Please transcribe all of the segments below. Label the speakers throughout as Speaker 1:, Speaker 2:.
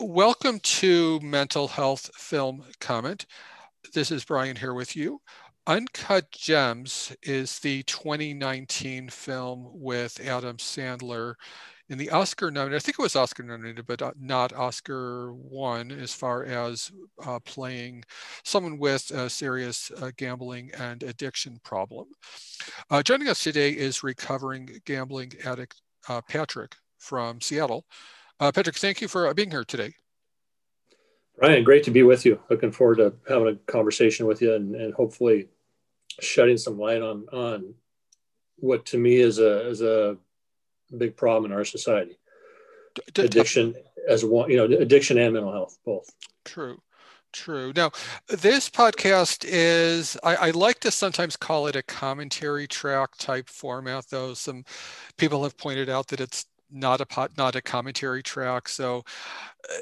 Speaker 1: welcome to Mental Health Film Comment. This is Brian here with you. Uncut Gems is the 2019 film with Adam Sandler in the Oscar nominated, I think it was Oscar nominated, but not Oscar won as far as uh, playing someone with a serious uh, gambling and addiction problem. Uh, joining us today is recovering gambling addict uh, Patrick from Seattle. Uh, Patrick, thank you for being here today.
Speaker 2: Brian, great to be with you. Looking forward to having a conversation with you and, and hopefully shedding some light on on what to me is a is a big problem in our society. Addiction as one, you know, addiction and mental health both.
Speaker 1: True. True. Now, this podcast is, I, I, like to sometimes call it a commentary track type format, though some people have pointed out that it's not a pot, not a commentary track. So uh,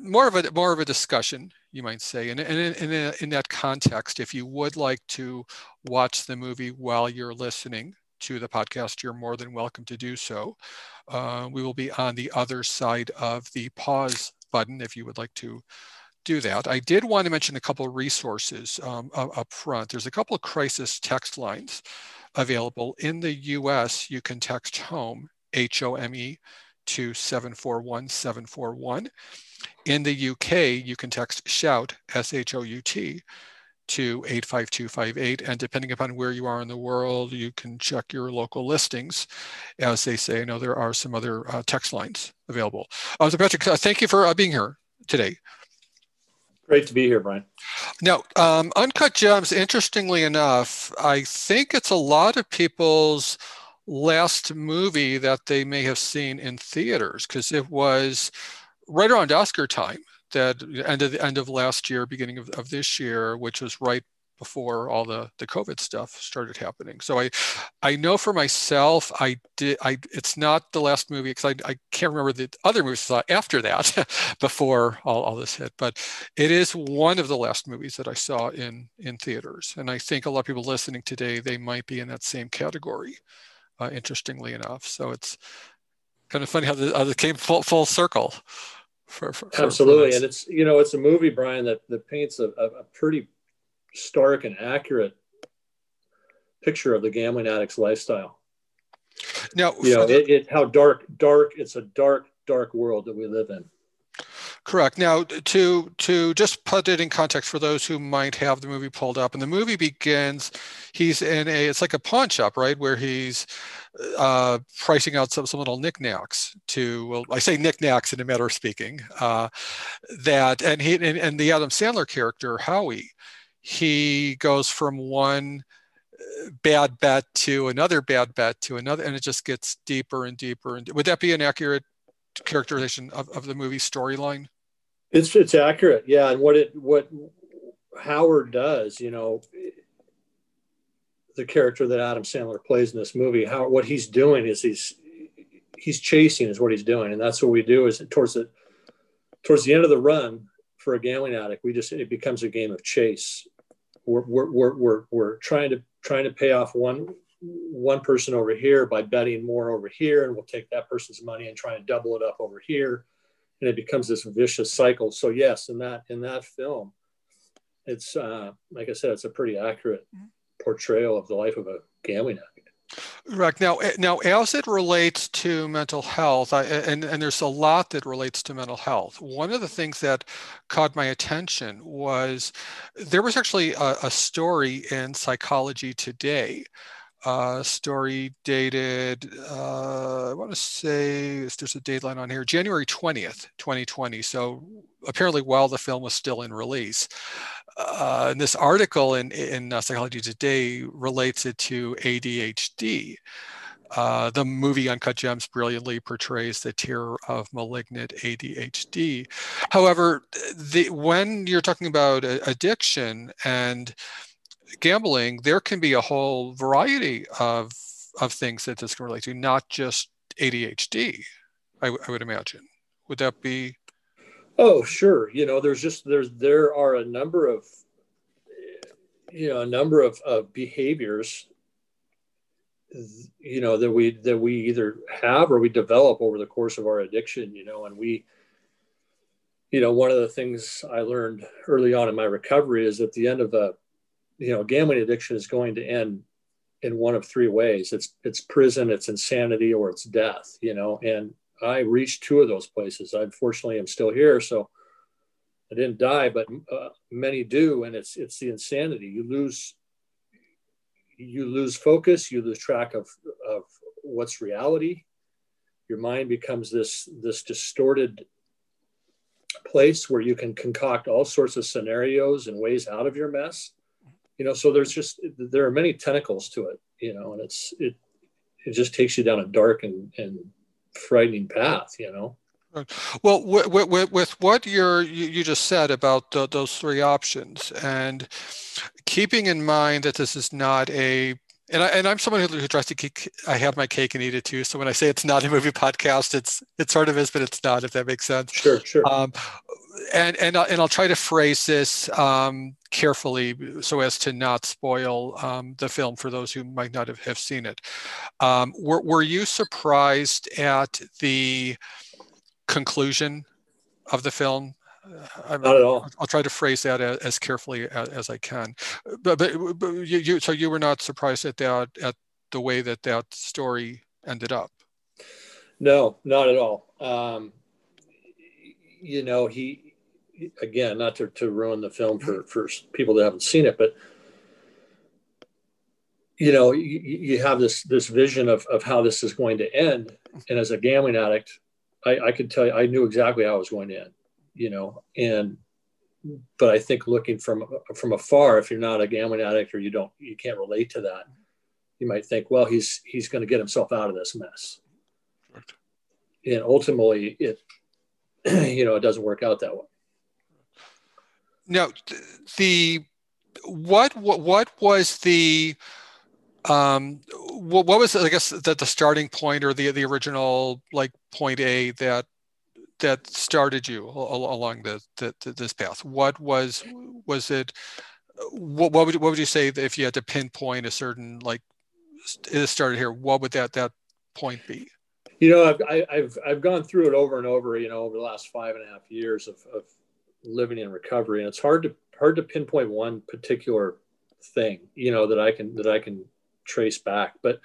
Speaker 1: more of a, more of a discussion, you might say. And, and in, in, that context, if you would like to watch the movie while you're listening, to the podcast, you're more than welcome to do so. Uh, we will be on the other side of the pause button if you would like to do that. I did want to mention a couple of resources um, up front. There's a couple of crisis text lines available. In the US, you can text HOME, H-O-M-E, to 741-741. In the UK, you can text SHOUT, S-H-O-U-T, to 85258. And depending upon where you are in the world, you can check your local listings. As they say, I know there are some other uh, text lines available. Uh, so Patrick, uh, thank you for uh, being here today.
Speaker 2: Great to be here, Brian.
Speaker 1: Now, um, Uncut Gems, interestingly enough, I think it's a lot of people's last movie that they may have seen in theaters because it was right around Oscar time that end of the end of last year, beginning of, of this year, which was right before all the the COVID stuff started happening. So I I know for myself, I did I it's not the last movie because I, I can't remember the other movies I saw after that before all, all this hit, but it is one of the last movies that I saw in in theaters. And I think a lot of people listening today, they might be in that same category, uh, interestingly enough. So it's kind of funny how, the, how came full, full circle.
Speaker 2: For, for, Absolutely, for and it's you know it's a movie, Brian, that that paints a, a pretty stark and accurate picture of the gambling addict's lifestyle. Now, you know, it, it, how dark, dark. It's a dark, dark world that we live in.
Speaker 1: Correct. Now, to to just put it in context for those who might have the movie pulled up, and the movie begins, he's in a it's like a pawn shop, right, where he's uh, pricing out some, some little knickknacks to well, I say knickknacks in a matter of speaking. Uh, that and he and, and the Adam Sandler character Howie, he goes from one uh, bad bet to another bad bet to another, and it just gets deeper and deeper. And would that be an accurate characterization of, of the movie storyline?
Speaker 2: It's it's accurate, yeah. And what it what Howard does, you know, the character that Adam Sandler plays in this movie, how what he's doing is he's he's chasing is what he's doing, and that's what we do. Is towards the towards the end of the run for a gambling addict, we just it becomes a game of chase. We're we're we're we're, we're trying to trying to pay off one one person over here by betting more over here, and we'll take that person's money and try and double it up over here, and it becomes this vicious cycle. So yes, in that in that film, it's uh, like I said, it's a pretty accurate portrayal of the life of a gambling addict.
Speaker 1: Right now, now as it relates to mental health, I, and and there's a lot that relates to mental health. One of the things that caught my attention was there was actually a, a story in Psychology Today uh, story dated, uh, I want to say there's a deadline on here, January 20th, 2020. So apparently while the film was still in release. Uh, and this article in, in uh, Psychology Today relates it to ADHD. Uh, the movie Uncut Gems brilliantly portrays the terror of malignant ADHD. However, the, when you're talking about addiction and gambling, there can be a whole variety of of things that this can relate to, not just ADHD. I, I would imagine. Would that be?
Speaker 2: Oh, sure. You know, there's just there's there are a number of you know a number of, of behaviors you know that we that we either have or we develop over the course of our addiction you know and we you know, one of the things I learned early on in my recovery is at the end of a, you know, gambling addiction is going to end in one of three ways. It's it's prison, it's insanity, or it's death. You know, and I reached two of those places. I unfortunately am still here, so I didn't die, but uh, many do, and it's it's the insanity. You lose you lose focus, you lose track of of what's reality. Your mind becomes this this distorted place where you can concoct all sorts of scenarios and ways out of your mess. You know, so there's just there are many tentacles to it. You know, and it's it it just takes you down a dark and and frightening path. You know.
Speaker 1: Well, with, with, with what you're, you, you just said about the, those three options, and keeping in mind that this is not a and, I, and I'm someone who, who tries to keep, I have my cake and eat it too. So when I say it's not a movie podcast, it's it sort of is, but it's not. If that makes sense.
Speaker 2: Sure, sure.
Speaker 1: Um, and and and I'll try to phrase this um, carefully so as to not spoil um, the film for those who might not have, have seen it. Um, were were you surprised at the conclusion of the film?
Speaker 2: I'm, Not at all.
Speaker 1: I'll try to phrase that as, as carefully as, as, I can. But, but, but you, you, so you were not surprised at that, at the way that that story ended up?
Speaker 2: No, not at all. Um, you know, he, again, not to, to ruin the film for, for people that haven't seen it, but you know, you, you have this, this vision of, of how this is going to end. And as a gambling addict, I, I could tell you, I knew exactly how it was going to end you know, and but I think looking from from afar, if you're not a gambling addict or you don't you can't relate to that, you might think, well, he's he's going to get himself out of this mess. And ultimately, it you know it doesn't work out that way.
Speaker 1: Now, the what what what was the um what, what was I guess that the starting point or the the original like point A that that started you along the, the, this path? What was was it? What, what would what would you say if you had to pinpoint a certain like it started here? What would that that point be?
Speaker 2: You know, I've I, have i I've gone through it over and over. You know, over the last five and a half years of, of living in recovery, and it's hard to hard to pinpoint one particular thing. You know that I can that I can trace back, but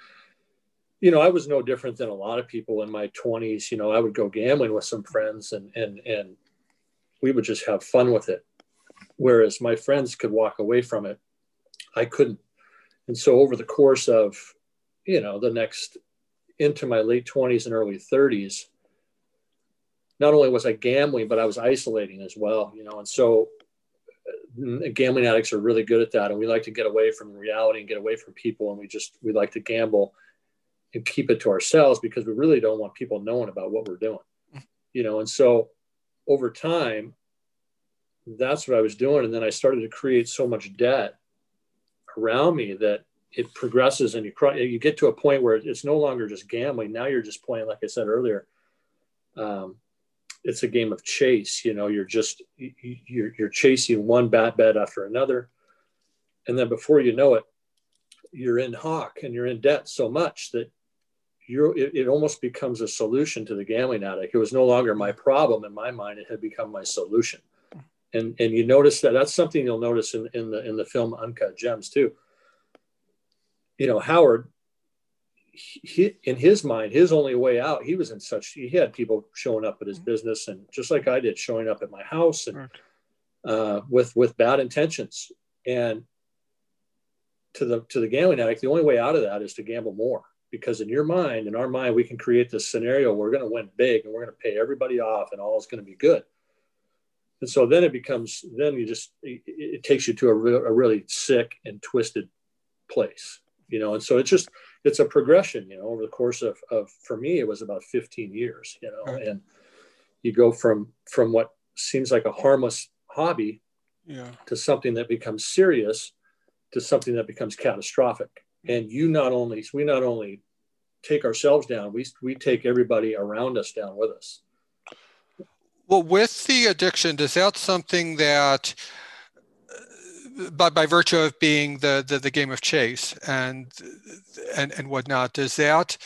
Speaker 2: you know, I was no different than a lot of people in my 20s. You know, I would go gambling with some friends and and and we would just have fun with it. Whereas my friends could walk away from it, I couldn't. And so over the course of, you know, the next into my late 20s and early 30s, not only was I gambling, but I was isolating as well, you know. And so uh, gambling addicts are really good at that. And we like to get away from reality and get away from people. And we just, we like to gamble and keep it to ourselves because we really don't want people knowing about what we're doing you know and so over time that's what i was doing and then i started to create so much debt around me that it progresses and you you get to a point where it's no longer just gambling now you're just playing like i said earlier um, it's a game of chase you know you're just you're, you're chasing one bad bet after another and then before you know it you're in hock and you're in debt so much that you're, it, it, almost becomes a solution to the gambling addict. It was no longer my problem in my mind; it had become my solution. And and you notice that that's something you'll notice in, in the in the film Uncut Gems too. You know, Howard, he, in his mind, his only way out, he was in such he had people showing up at his business, and just like I did, showing up at my house and uh, with with bad intentions. And to the to the gambling addict, the only way out of that is to gamble more because in your mind, in our mind, we can create this scenario we're going to win big and we're going to pay everybody off and all is going to be good. And so then it becomes, then you just, it, it takes you to a, re- a, really sick and twisted place, you know? And so it's just, it's a progression, you know, over the course of, of for me, it was about 15 years, you know, right. and you go from, from what seems like a harmless hobby yeah. to something that becomes serious to something that becomes catastrophic mm-hmm. and you not only we not only take ourselves down we we take everybody around us down with us
Speaker 1: well with the addiction is that something that by, by virtue of being the, the, the game of chase and and and whatnot does that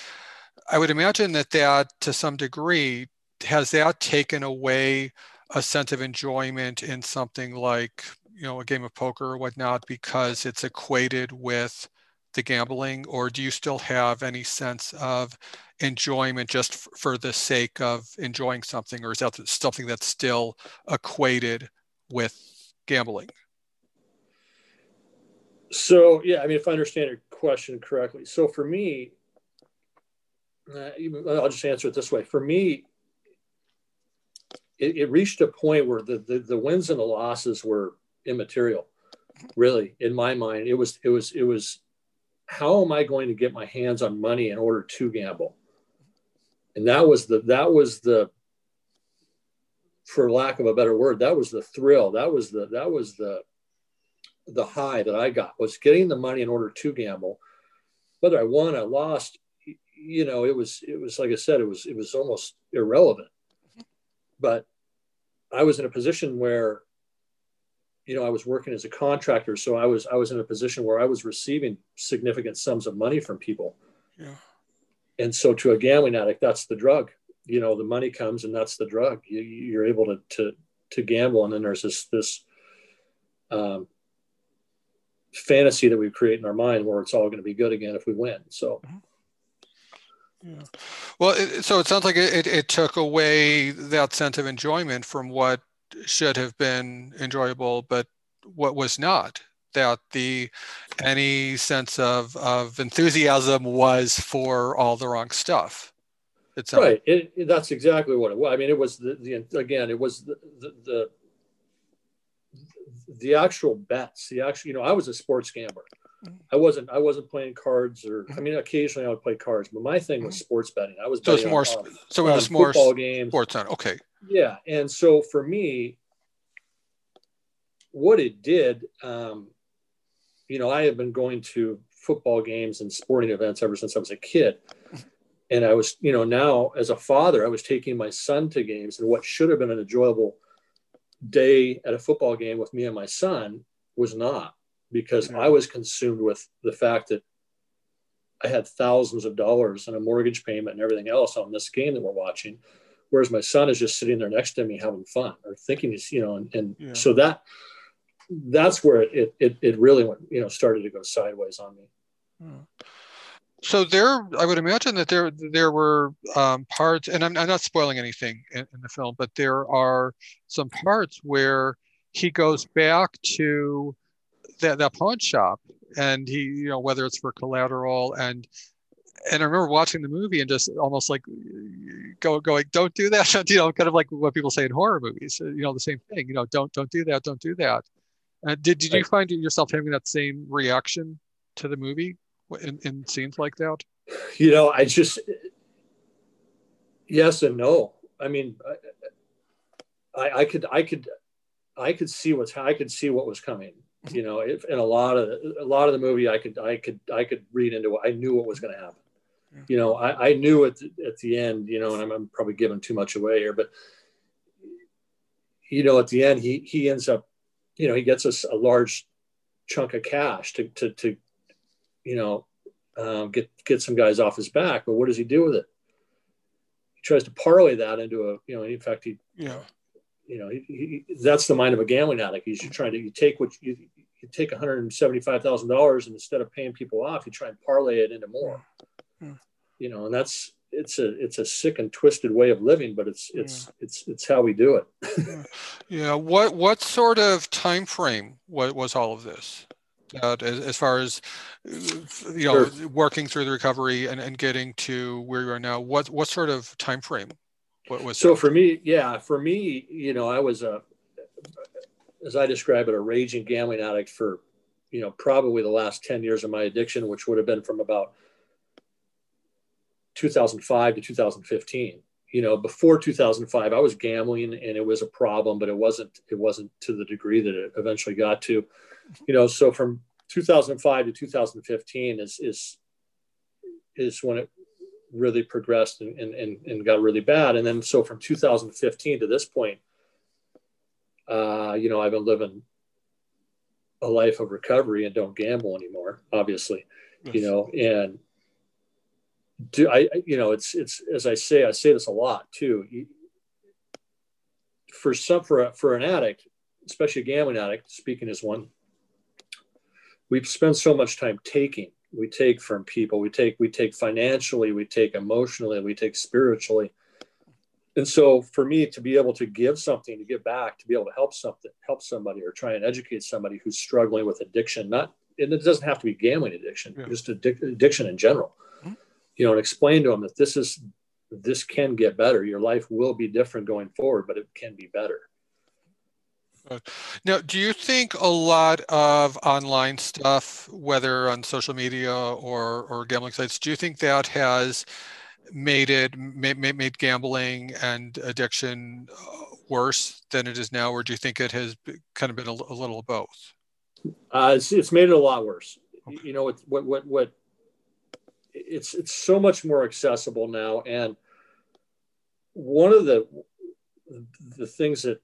Speaker 1: i would imagine that that to some degree has that taken away a sense of enjoyment in something like you know a game of poker or whatnot because it's equated with the gambling? Or do you still have any sense of enjoyment just f- for the sake of enjoying something? Or is that something that's still equated with gambling
Speaker 2: so yeah i mean if i understand your question correctly. So for me uh, i'll just answer it this way. For me it, it reached a point where the, the, the wins and the losses were immaterial really in my mind. It was it was it was how am i going to get my hands on money in order to gamble? And that was the that was the for lack of a better word that was the thrill. That was the that was the the high that i got was getting the money in order to gamble whether i won I lost you know it was it was like i said it was it was almost irrelevant but I was in a position where, you know, I was working as a contractor, so I was I was in a position where I was receiving significant sums of money from people. Yeah. And so, to a gambling addict, that's the drug. You know, the money comes, and that's the drug. You, you're able to to to gamble, and then there's this this um, fantasy that we create in our mind where it's all going to be good again if we win. So.
Speaker 1: Yeah. Well, it, so it sounds like it, it took away that sense of enjoyment from what should have been enjoyable, but what was not. That the any sense of of enthusiasm was for all the wrong stuff.
Speaker 2: It's right. It, it, that's exactly what it was. I mean, it was the, the again, it was the, the, the the actual bets. The actual, you know, I was a sports gambler. Mm. I wasn't I wasn't playing cards or I mean occasionally I would play cards, but my thing was mm. sports betting. I was
Speaker 1: so it's more on, so it was um, more football games, sports on. Okay.
Speaker 2: Yeah, and so for me, what it did, um, you know, I have been going to football games and sporting events ever since I was a kid. And I was, you know, now as a father, I was taking my son to games, and what should have been an enjoyable day at a football game with me and my son was not because I was consumed with the fact that I had thousands of dollars and a mortgage payment and everything else on this game that we're watching. Whereas my son is just sitting there next to me having fun or thinking he's, you know, and, and yeah. so that that's where it, it, it really went, you know, started to go sideways on me.
Speaker 1: Hmm. So there, I would imagine that there there were um, parts, and I'm, I'm, not spoiling anything in, in the film, but there are some parts where he goes back to that, that pawn shop and he you know whether it's for collateral and and I remember watching the movie and just almost like go going don't do that you know kind of like what people say in horror movies you know the same thing you know don't don't do that don't do that. Uh, did did you find yourself having that same reaction to the movie in, in scenes like that?
Speaker 2: You know I just yes and no. I mean I, I could I could I could see what's I could see what was coming you know if, in a lot of a lot of the movie i could i could i could read into it i knew what was going to happen you know I, I knew at the, at the end you know and I'm, I'm, probably giving too much away here but you know at the end he he ends up you know he gets us a large chunk of cash to to, to you know um, get get some guys off his back but what does he do with it he tries to parlay that into a you know in fact he
Speaker 1: yeah
Speaker 2: you know, he, he, that's the mind of a gambling addict. He's trying to you take what you, you take one hundred and seventy five thousand dollars, and instead of paying people off, you try and parlay it into more. Hmm. You know, and that's it's a it's a sick and twisted way of living, but it's it's yeah. it's it's how we do
Speaker 1: it. yeah. What what sort of time frame was, was all of this? Uh, as, as, far as you know, sure. working through the recovery and, and getting to where you are now, what what sort of time frame
Speaker 2: what was so that? for me? Yeah, for me, you know, I was a, as I describe it, a raging gambling addict for, you know, probably the last ten years of my addiction, which would have been from about 2005 to 2015 you know before 2005 i was gambling and it was a problem but it wasn't it wasn't to the degree that it eventually got to you know so from 2005 to 2015 is is is when it really progressed and, and, and got really bad. And then so from 2015 to this point, uh, you know, I've been living a life of recovery and don't gamble anymore, obviously, yes. you know, and do I, you know, it's, it's, as I say, I say this a lot too. for some for a, for an addict, especially a gambling addict, speaking as one, we spend so much time taking. We take from people. We take we take financially. We take emotionally. We take spiritually. And so, for me to be able to give something, to give back, to be able to help something, help somebody, or try and educate somebody who's struggling with addiction, not and it doesn't have to be gambling addiction, yeah. just addic- addiction in general. Mm-hmm. You know, and explain to them that this is this can get better. Your life will be different going forward, but it can be better.
Speaker 1: Now, do you think a lot of online stuff, whether on social media or, or gambling sites, do you think that has made it made, made gambling and addiction uh, worse than it is now, or do you think it has kind of been a, a little of both?
Speaker 2: Uh, it's, it's made it a lot worse. Okay. You know, what what what it's it's so much more accessible now, and one of the the things that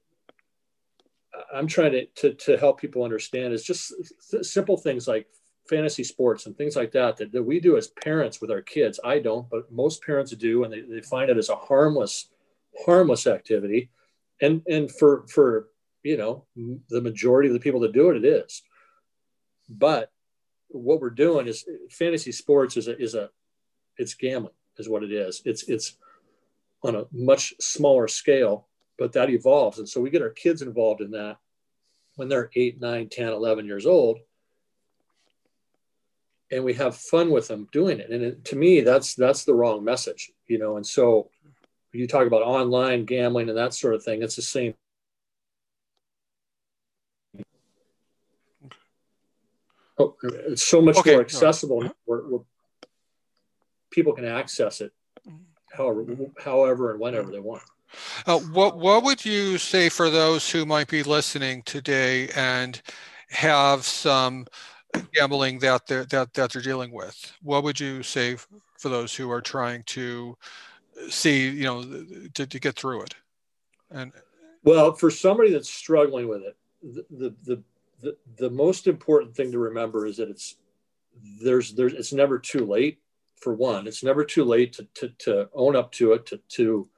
Speaker 2: I'm trying to, to, to help people understand is just th- simple things like fantasy sports and things like that, that, that we do as parents with our kids. I don't, but most parents do, and they, they find it as a harmless, harmless activity. And, and for, for, you know, the majority of the people that do it, it is. But what we're doing is fantasy sports is a, is a, it's gambling is what it is. It's, it's, on a much smaller scale, but that evolves. And so we get our kids involved in that when they're 8, 9, 10, 11 years old. And we have fun with them doing it. And it, to me, that's that's the wrong message, you know. And so you talk about online gambling and that sort of thing, it's the same. Oh, it's so much okay. more accessible where, where people can access it mm-hmm. however, however and whenever they want.
Speaker 1: Uh, what what would you say for those who might be listening today and have some gambling that they're, that that they're dealing with? What would you say for those who are trying to see you know to, to get through it? And
Speaker 2: well, for somebody that's struggling with it, the the the, the, the most important thing to remember is that it's there's there's it's never too late for one. It's never too late to, to, to own up to it, to, to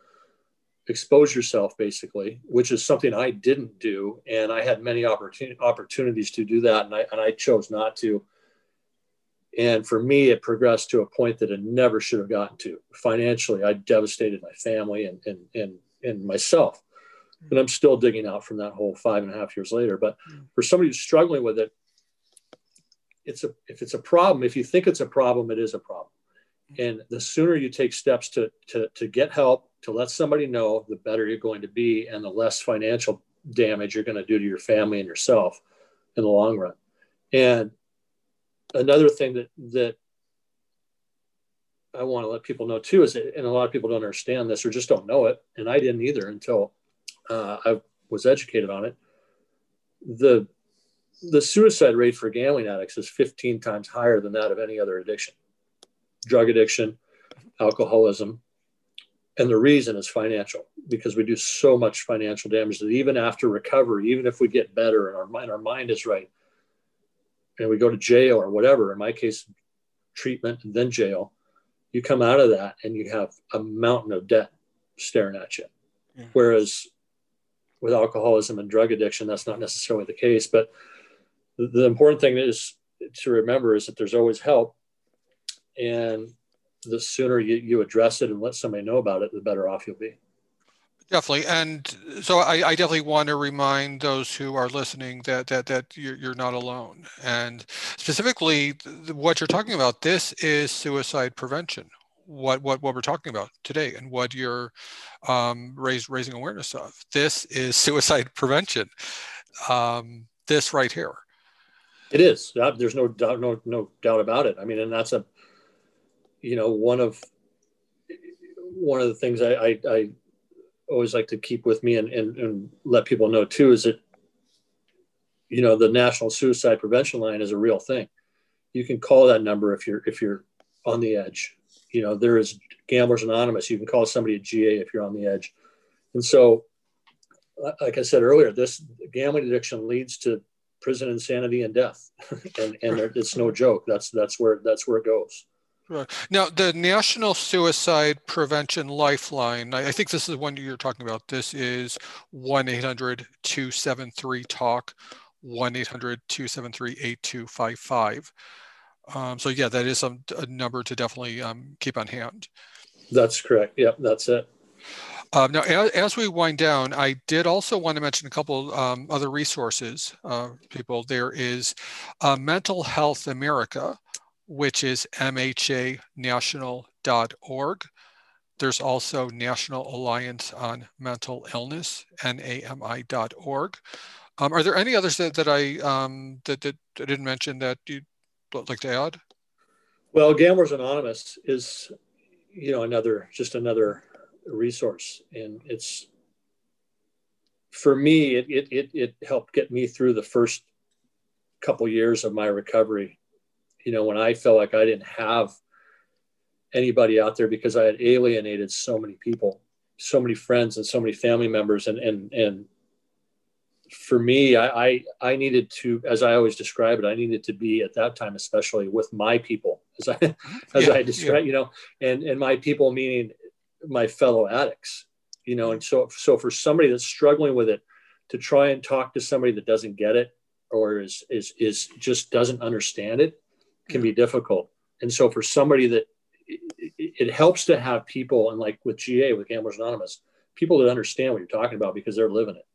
Speaker 2: expose yourself, basically, which is something I didn't do. And I had many opportun- opportunities to do that, and I, and I chose not to. And for me, it progressed to a point that it never should have gotten to. Financially, I devastated my family and, and, and, and myself. And I'm still digging out from that hole five and a half years later. But mm. for somebody who's struggling with it, it's a if it's a problem, if you think it's a problem, it is a problem. Mm. And the sooner you take steps to, to, to get help, to let somebody know, the better you're going to be and the less financial damage you're going to do to your family and yourself in the long run. And another thing that, that I want to let people know too is that, and a lot of people don't understand this or just don't know it. And I didn't either until uh, I was educated on it. The, the suicide rate for gambling addicts is 15 times higher than that of any other addiction drug addiction, alcoholism. And the reason is financial because we do so much financial damage that even after recovery, even if we get better and our mind, our mind is right, and we go to jail or whatever, in my case, treatment and then jail, you come out of that and you have a mountain of debt staring at you. Yeah. Whereas with alcoholism and drug addiction, that's not necessarily the case. But the important thing is to remember is that there's always help and the sooner you, you address it and let somebody know about it, the better off you'll be.
Speaker 1: Definitely, and so I, I, definitely want to remind those who are listening that that that you're, you're not alone, and specifically what you're talking about. This is suicide prevention. What what what we're talking about today, and what you're um, raise, raising awareness of. This is suicide prevention. Um, this right here.
Speaker 2: It is. There's no doubt, no no doubt about it. I mean, and that's a you know, one of one of the things I, I, I always like to keep with me and, and, and let people know too is that you know the National Suicide Prevention Line is a real thing. You can call that number if you're if you're on the edge. You know there is Gamblers Anonymous. You can call somebody at GA if you're on the edge. And so, like I said earlier, this gambling addiction leads to prison insanity and death, and and it's no joke. That's that's where that's where it goes.
Speaker 1: Now, the National Suicide Prevention Lifeline, I think this is the one you're talking about. This is 1 800 273 TALK, 1 800 273 8255. Um, so, yeah, that is a, a number to definitely um, keep on hand.
Speaker 2: That's correct. Yep, that's it.
Speaker 1: Um, now, as, as, we wind down, I did also want to mention a couple um, other resources. Uh, people, there is uh, Mental Health America, which is mhanational.org. There's also National Alliance on Mental Illness, NAMI.org. Um, are there any others that, that I um, that, that I didn't mention that you'd like to add?
Speaker 2: Well, Gamblers Anonymous is, you know, another just another resource, and it's for me. It it it, it helped get me through the first couple years of my recovery you know, when I felt like I didn't have anybody out there because I had alienated so many people, so many friends and so many family members. And, and, and for me, I, I, I needed to, as I always describe it, I needed to be at that time, especially with my people, as I, as yeah, I describe, yeah. you know, and, and my people, meaning my fellow addicts, you know, and so, so for somebody that's struggling with it, to try and talk to somebody that doesn't get it or is, is, is just doesn't understand it can be difficult. And so for somebody that it, it helps to have people, and like with GA, with Gamblers Anonymous, people that understand what you're talking about because they're living it.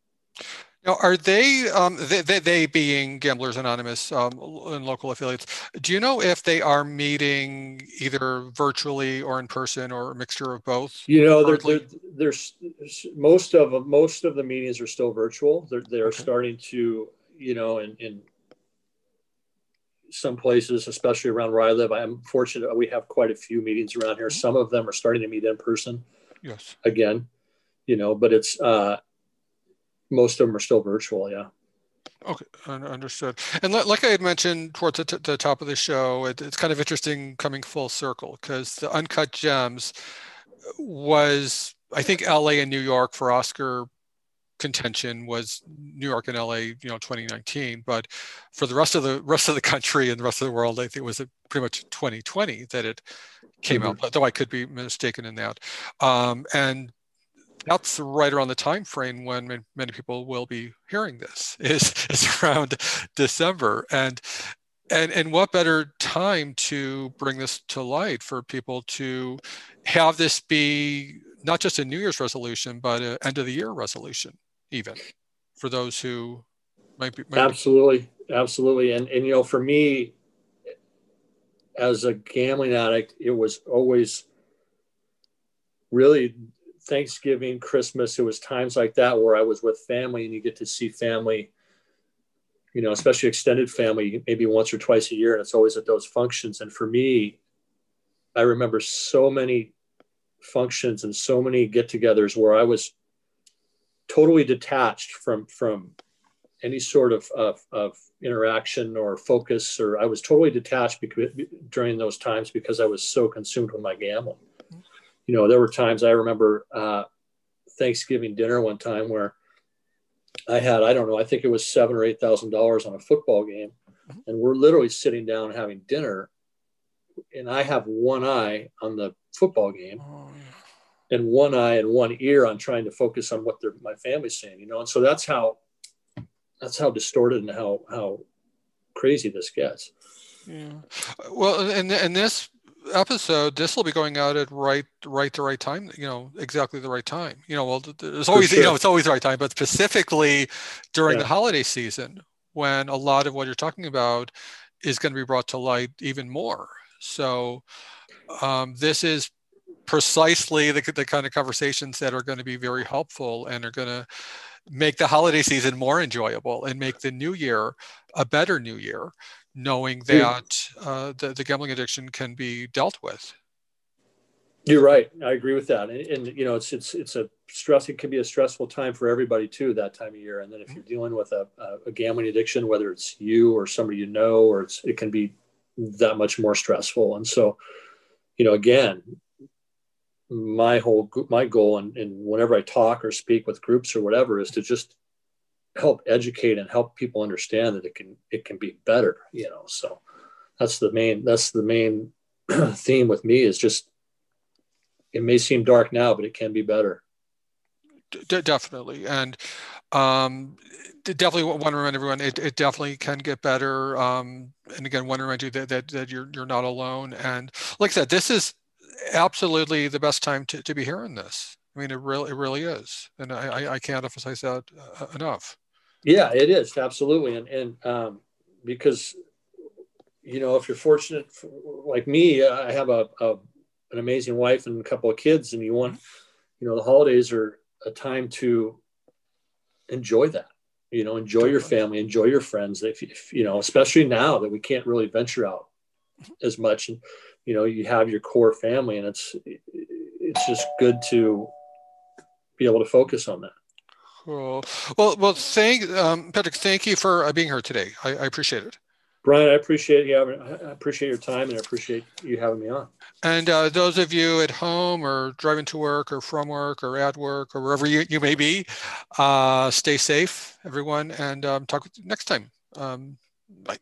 Speaker 1: Now, are they, um, they, they, they, being Gamblers Anonymous um, and local affiliates, do you know if they are meeting either virtually or in person or a mixture of both?
Speaker 2: You know, there, there's most of most of the meetings are still virtual. They're, they're okay. starting to, you know, in, in some places, especially around where I live, I'm fortunate we have quite a few meetings around here. Some of them are starting to meet in person.
Speaker 1: Yes.
Speaker 2: Again, you know, but it's uh, most of them are still virtual. Yeah.
Speaker 1: Okay, understood. And like I had mentioned towards the, t- the top of the show, it, it's kind of interesting coming full circle because the Uncut Gems was, I think, LA and New York for Oscar contention was New York and LA, you know, 2019. But for the rest of the rest of the country and the rest of the world, I think it was pretty much 2020 that it came mm-hmm. out. Though I could be mistaken in that. Um, and that's right around the time frame when many people will be hearing this is, is around December. And and and what better time to bring this to light for people to have this be not just a New Year's resolution, but an end of the year resolution even for those who might be might
Speaker 2: absolutely. Be. absolutely. And and you know for me as a gambling addict it was always really thanksgiving christmas. It was times like that where i was with family and you get to see family you know especially extended family maybe once or twice a year. And it's always at those functions. And for me i remember so many functions and so many get-togethers where i was totally detached from from any sort of, of, of, interaction or focus or i was totally detached because, during those times because i was so consumed with my gambling. You know there were times i remember uh, thanksgiving dinner one time where i had i don't know i think it was seven or eight thousand dollars on a football game and we're literally sitting down having dinner and i have one eye on the football game oh, and one eye and one ear on trying to focus on what my family's saying, you know. And so that's how that's how distorted and how how crazy this gets.
Speaker 1: Yeah. Well, and and this episode, this will be going out at right right the right time. You know, exactly the right time. You know, well, there's always sure. you know it's always the right time, but specifically during yeah. the holiday season when a lot of what you're talking about is going to be brought to light even more. So um, this is precisely the, the kind of conversations that are going to be very helpful and are going to make the holiday season more enjoyable and make the new year a better new year knowing that uh, the, the gambling addiction can be dealt with.
Speaker 2: You're right. I agree with that. And, and, you know it's it's it's a stress it can be a stressful time for everybody too that time of year. And then if you're dealing with a, a gambling addiction whether it's you or somebody you know or it's it can be that much more stressful. And so you know again my whole my goal and, and whenever I talk or speak with groups or whatever is to just help educate and help people understand that it can it can be better you know so that's the main that's the main theme with me is just it may seem dark now, but it can be better.
Speaker 1: D- definitely, and um, definitely want to remind everyone it, it definitely can get better. Um, and again, want to remind you that, that that you're you're not alone. And like I said, this is absolutely the best time to, to be hearing this. I mean, it really it really is, and I I can't emphasize that uh, enough.
Speaker 2: Yeah, it is. Absolutely, and and um, because you know if you're fortunate like me, I have a, a an amazing wife and a couple of kids, and you want you know the holidays are a time to enjoy that. You know enjoy your family enjoy your friends. If, if, you know especially now that we can't really venture out as much. And you know you have your core family and it's it's just good to be able to focus on that
Speaker 1: cool well well thank um, patrick thank you for uh, being here today I, I appreciate it
Speaker 2: Brian, I appreciate you. Having, I appreciate your time, and I appreciate you having me on.
Speaker 1: And uh, those of you at home, or driving to work, or from work, or at work, or wherever you, you may be, uh, stay safe, everyone, and um, talk with you next time. Um, bye.